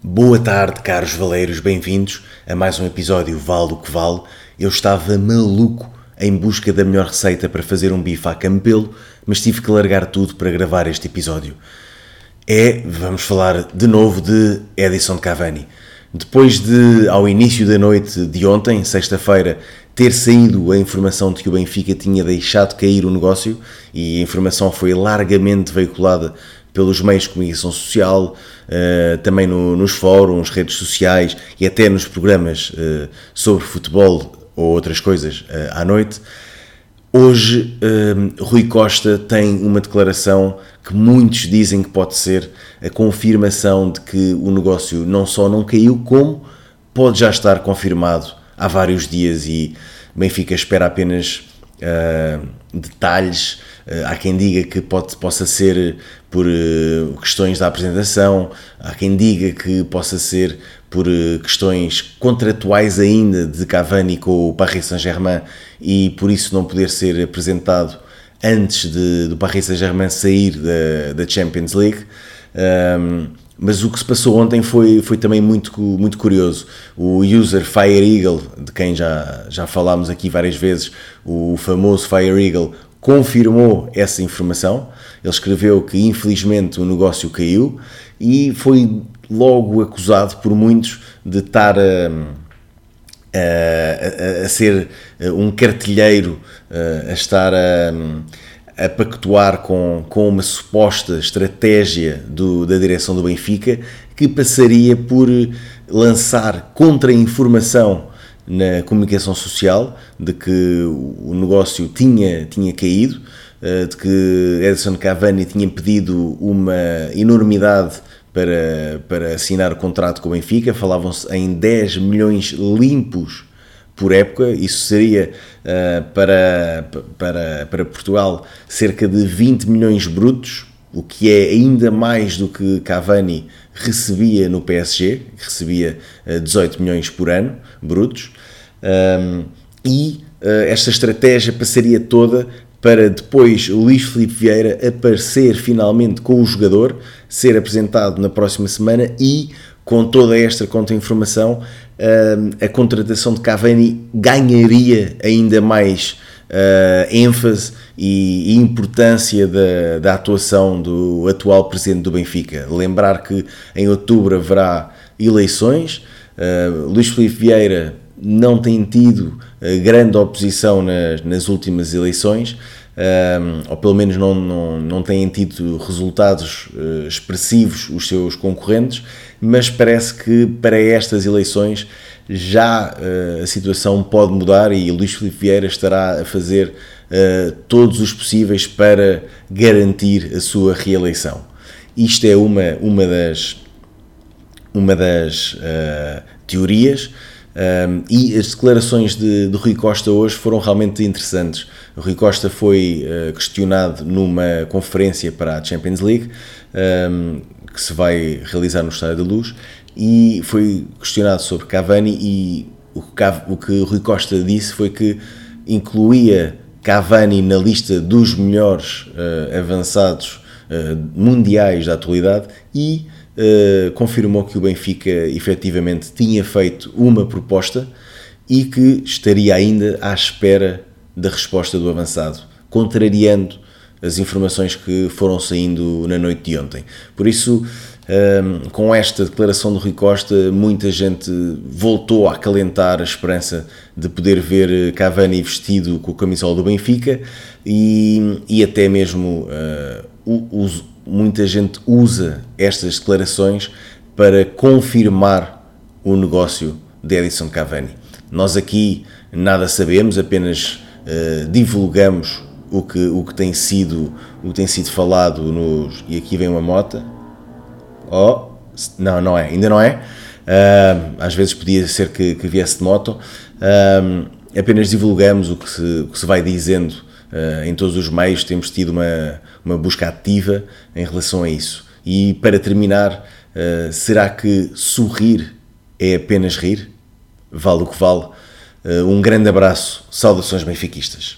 Boa tarde, caros valeiros, bem-vindos a mais um episódio Vale o que Vale. Eu estava maluco em busca da melhor receita para fazer um bife à campelo, mas tive que largar tudo para gravar este episódio. É, vamos falar de novo de Edison Cavani. Depois de, ao início da noite de ontem, sexta-feira, ter saído a informação de que o Benfica tinha deixado cair o negócio e a informação foi largamente veiculada pelos meios de comunicação social, uh, também no, nos fóruns, redes sociais e até nos programas uh, sobre futebol ou outras coisas uh, à noite. Hoje, Rui Costa tem uma declaração que muitos dizem que pode ser a confirmação de que o negócio não só não caiu, como pode já estar confirmado há vários dias e Benfica espera apenas detalhes. Uh, há quem diga que pode, possa ser por uh, questões da apresentação, há quem diga que possa ser por questões contratuais ainda de Cavani com o Paris Saint-Germain e por isso não poder ser apresentado antes de, do Paris Saint-Germain sair da, da Champions League. Um, mas o que se passou ontem foi, foi também muito, muito curioso. O user Fire Eagle, de quem já, já falámos aqui várias vezes, o famoso Fire Eagle, confirmou essa informação. Ele escreveu que infelizmente o negócio caiu e foi logo acusado por muitos de estar a, a, a ser um cartilheiro, a estar a a pactuar com, com uma suposta estratégia do, da direção do Benfica que passaria por lançar contra-informação na comunicação social de que o negócio tinha, tinha caído, eh, de que Edson Cavani tinha pedido uma enormidade para, para assinar o contrato com o Benfica, falavam-se em 10 milhões limpos por época, isso seria uh, para, para, para Portugal cerca de 20 milhões brutos, o que é ainda mais do que Cavani recebia no PSG, que recebia uh, ah, 18 milhões por ano brutos, um, e uh, esta estratégia passaria toda para depois Luís Filipe Vieira aparecer finalmente com o jogador, ser apresentado na próxima semana e com toda esta contra-informação, a contratação de Cavani ganharia ainda mais uh, ênfase e, importância da, da, atuação do atual presidente do Benfica. Lembrar que em outubro haverá eleições, uh, Luís Filipe Vieira não tem tido uh, grande oposição nas, nas últimas eleições, ou pelo menos não, não, não têm tido resultados uh, expressivos os seus concorrentes, mas parece que para estas eleições já uh, a situação pode mudar e Luís Filipe Vieira estará a fazer uh, todos os possíveis para garantir a sua reeleição. Isto é uma, uma das, uma das teorias. Um, e as declarações de, de Rui Costa hoje foram realmente interessantes. O Rui Costa foi uh, questionado numa conferência para a Champions League, um, que se vai realizar no Estádio da Luz, e foi questionado sobre Cavani e o que, o que Rui Costa disse foi que incluía Cavani na lista dos melhores uh, avançados uh, mundiais da atualidade e uh, confirmou que o Benfica efetivamente tinha feito uma proposta e que estaria ainda à espera da resposta do avançado, contrariando as informações que foram saindo na noite de ontem. Por isso, um, com esta declaração do Rui Costa, muita gente voltou a acalentar a esperança de poder ver Cavani vestido com o camisola do Benfica e, e até mesmo uh, muita gente usa estas declarações para confirmar o negócio de Edison Cavani. Nós aqui nada sabemos, apenas eh, divulgamos o que, o que tem sido o que tem sido falado nos e aqui vem uma mota oh não não é ainda não é. Uh, às vezes podia ser que, que viesse de moto. Uh, apenas divulgamos o que se, o que se vai dizendo uh, em todos os meios temos tido uma uma busca ativa em relação a isso. E para terminar será que sorrir é apenas rir? Vale o que vale. Eh, um grande abraço, saudações benfiquistas.